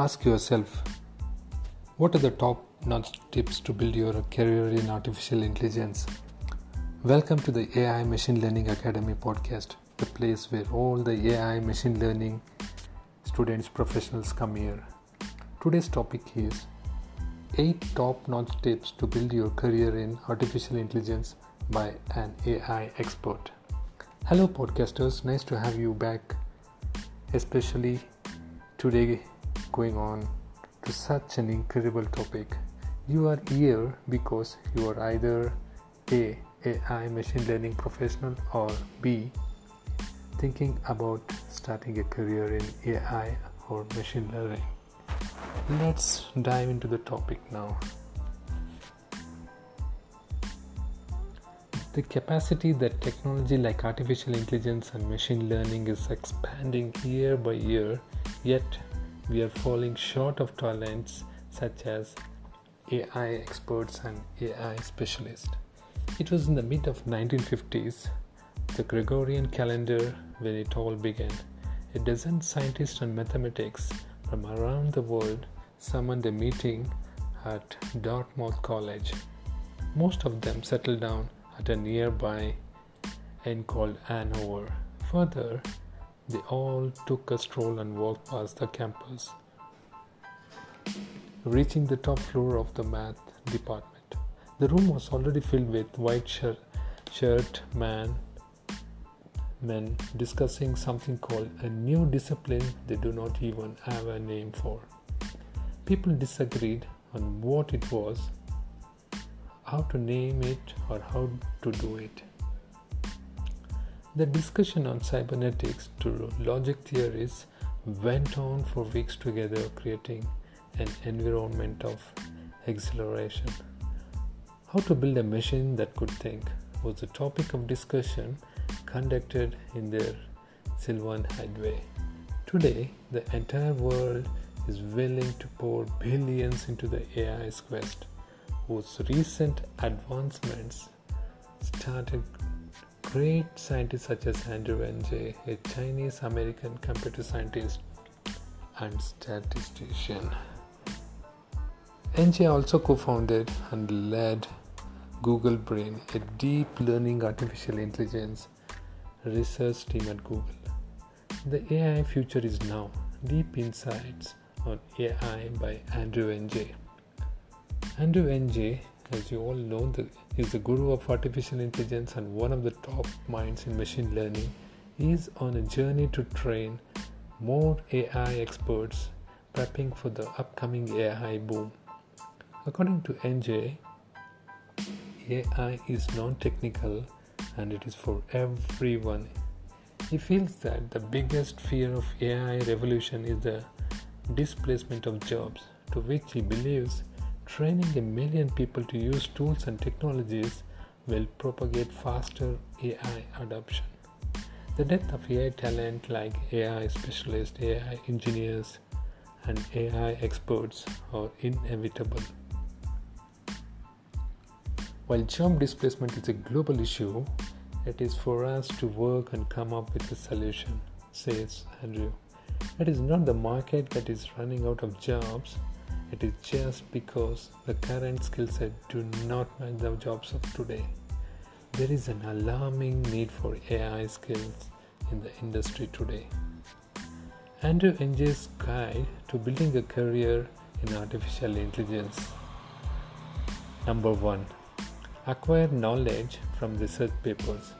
Ask yourself what are the top notch tips to build your career in artificial intelligence? Welcome to the AI Machine Learning Academy podcast, the place where all the AI machine learning students, professionals come here. Today's topic is 8 top notch tips to build your career in artificial intelligence by an AI expert. Hello, podcasters, nice to have you back, especially today going on to such an incredible topic. You are here because you are either A. AI machine learning professional or B. Thinking about starting a career in AI or machine learning. Let's dive into the topic now. The capacity that technology like artificial intelligence and machine learning is expanding year by year, yet we are falling short of talents such as AI experts and AI specialists. It was in the mid of 1950s, the Gregorian calendar, when it all began. A dozen scientists and mathematics from around the world summoned a meeting at Dartmouth College. Most of them settled down at a nearby inn called Hanover. Further, they all took a stroll and walked past the campus, reaching the top floor of the math department. The room was already filled with white shirt, shirt man men discussing something called a new discipline they do not even have a name for. People disagreed on what it was, how to name it, or how to do it. The discussion on cybernetics to logic theories went on for weeks together, creating an environment of exhilaration. How to build a machine that could think was the topic of discussion conducted in their Sylvan Hideaway. Today, the entire world is willing to pour billions into the AI's quest, whose recent advancements started great scientists such as Andrew Ng, a Chinese American computer scientist and statistician. Ng also co founded and led Google Brain, a deep learning artificial intelligence research team at Google. The AI future is now. Deep Insights on AI by Andrew Ng. Andrew Ng as you all know, the, is the guru of artificial intelligence and one of the top minds in machine learning. Is on a journey to train more AI experts, prepping for the upcoming AI boom. According to Ng, AI is non technical and it is for everyone. He feels that the biggest fear of AI revolution is the displacement of jobs, to which he believes Training a million people to use tools and technologies will propagate faster AI adoption. The death of AI talent like AI specialists, AI engineers, and AI experts are inevitable. While job displacement is a global issue, it is for us to work and come up with a solution, says Andrew. It is not the market that is running out of jobs, it is just because the current skill set do not match the jobs of today. There is an alarming need for AI skills in the industry today. Andrew Ng's guide to building a career in artificial intelligence. Number 1. Acquire knowledge from research papers.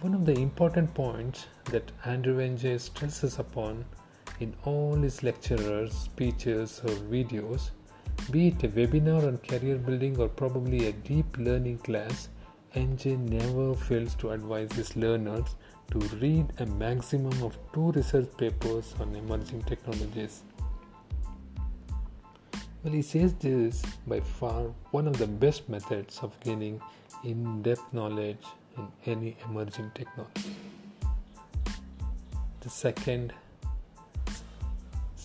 One of the important points that Andrew Ng stresses upon in all his lecturers, speeches, or videos, be it a webinar on career building or probably a deep learning class, Ng never fails to advise his learners to read a maximum of two research papers on emerging technologies. Well, he says this by far one of the best methods of gaining in depth knowledge in any emerging technology. The second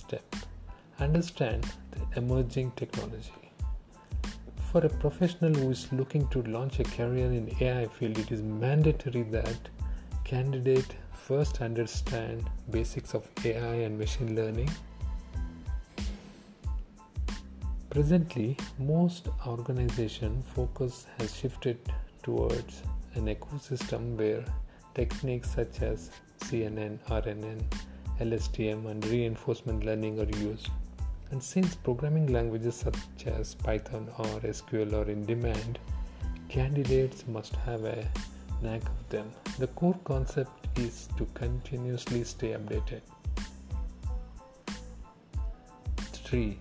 step understand the emerging technology. For a professional who is looking to launch a career in AI field, it is mandatory that candidate first understand basics of AI and machine learning. Presently, most organization focus has shifted towards an ecosystem where techniques such as CNN, RNN, LSTM, and reinforcement learning are used. And since programming languages such as Python or SQL are in demand, candidates must have a knack of them. The core concept is to continuously stay updated. 3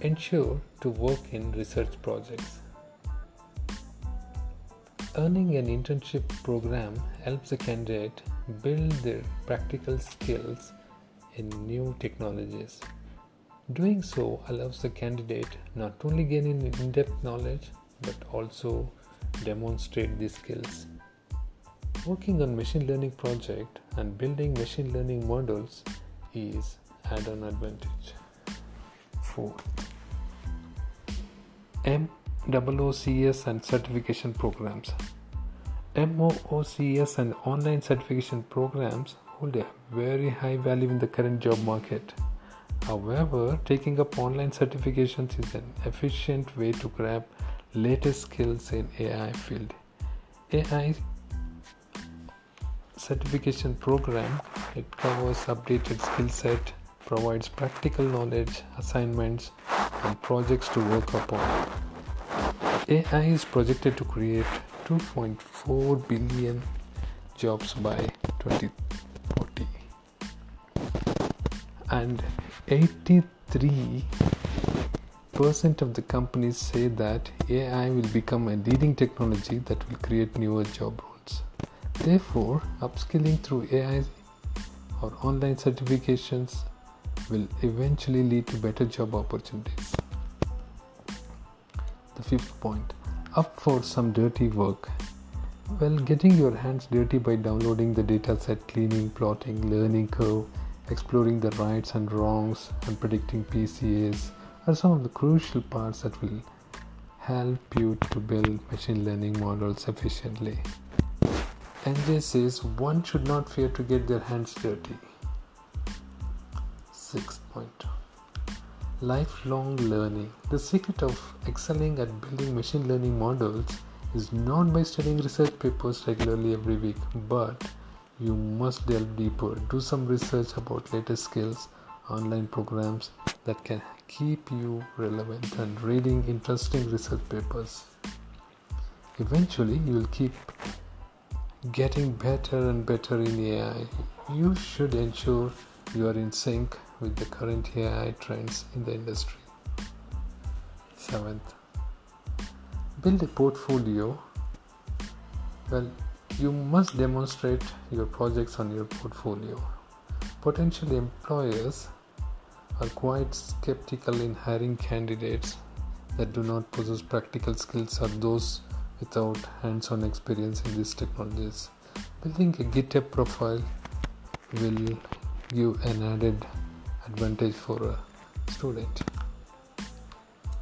ensure to work in research projects. Earning an internship program helps a candidate build their practical skills in new technologies. Doing so allows the candidate not only gain in depth knowledge but also demonstrate these skills. Working on machine learning project and building machine learning models is add-on advantage. 4. MOOCS and certification programs. MOOCS and online certification programs hold a very high value in the current job market. However, taking up online certifications is an efficient way to grab latest skills in AI field. AI certification program it covers updated skill set, provides practical knowledge, assignments, and projects to work upon. AI is projected to create 2.4 billion jobs by 2040 and 83% of the companies say that AI will become a leading technology that will create newer job roles. Therefore, upskilling through AI or online certifications will eventually lead to better job opportunities. The fifth point up for some dirty work. Well, getting your hands dirty by downloading the dataset, cleaning, plotting, learning curve, exploring the rights and wrongs, and predicting PCAs are some of the crucial parts that will help you to build machine learning models efficiently. And Ng says one should not fear to get their hands dirty. Sixth point lifelong learning. The secret of excelling at building machine learning models is not by studying research papers regularly every week, but you must delve deeper, do some research about latest skills, online programs that can keep you relevant, and reading interesting research papers. Eventually, you will keep getting better and better in AI. You should ensure you are in sync with the current AI trends in the industry. Seventh, build a portfolio. Well, you must demonstrate your projects on your portfolio. Potential employers are quite skeptical in hiring candidates that do not possess practical skills or those without hands on experience in these technologies. Building a GitHub profile will give an added advantage for a student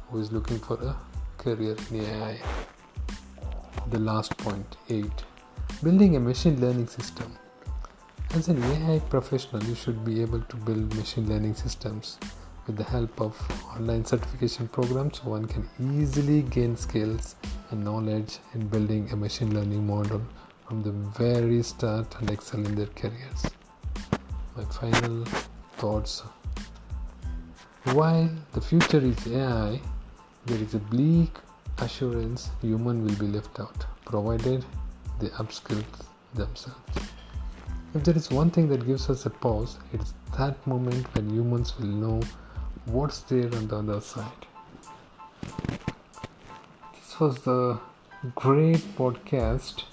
who is looking for a career in AI. The last point, 8. Building a machine learning system. As an AI professional, you should be able to build machine learning systems with the help of online certification programs. One can easily gain skills and knowledge in building a machine learning model from the very start and excel in their careers. My final thoughts while the future is AI, there is a bleak assurance human will be left out, provided they upskill themselves. If there is one thing that gives us a pause, it's that moment when humans will know what's there on the other side. This was the great podcast,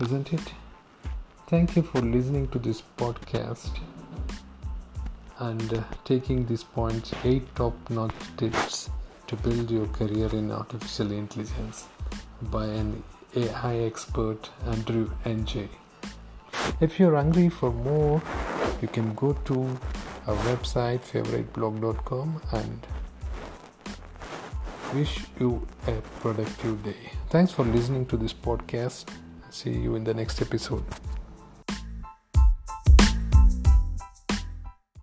isn't it? Thank you for listening to this podcast and uh, taking these points, eight top notch tips to build your career in artificial intelligence by an AI expert, Andrew Ng. If you're hungry for more, you can go to our website favoriteblog.com and wish you a productive day. Thanks for listening to this podcast. See you in the next episode.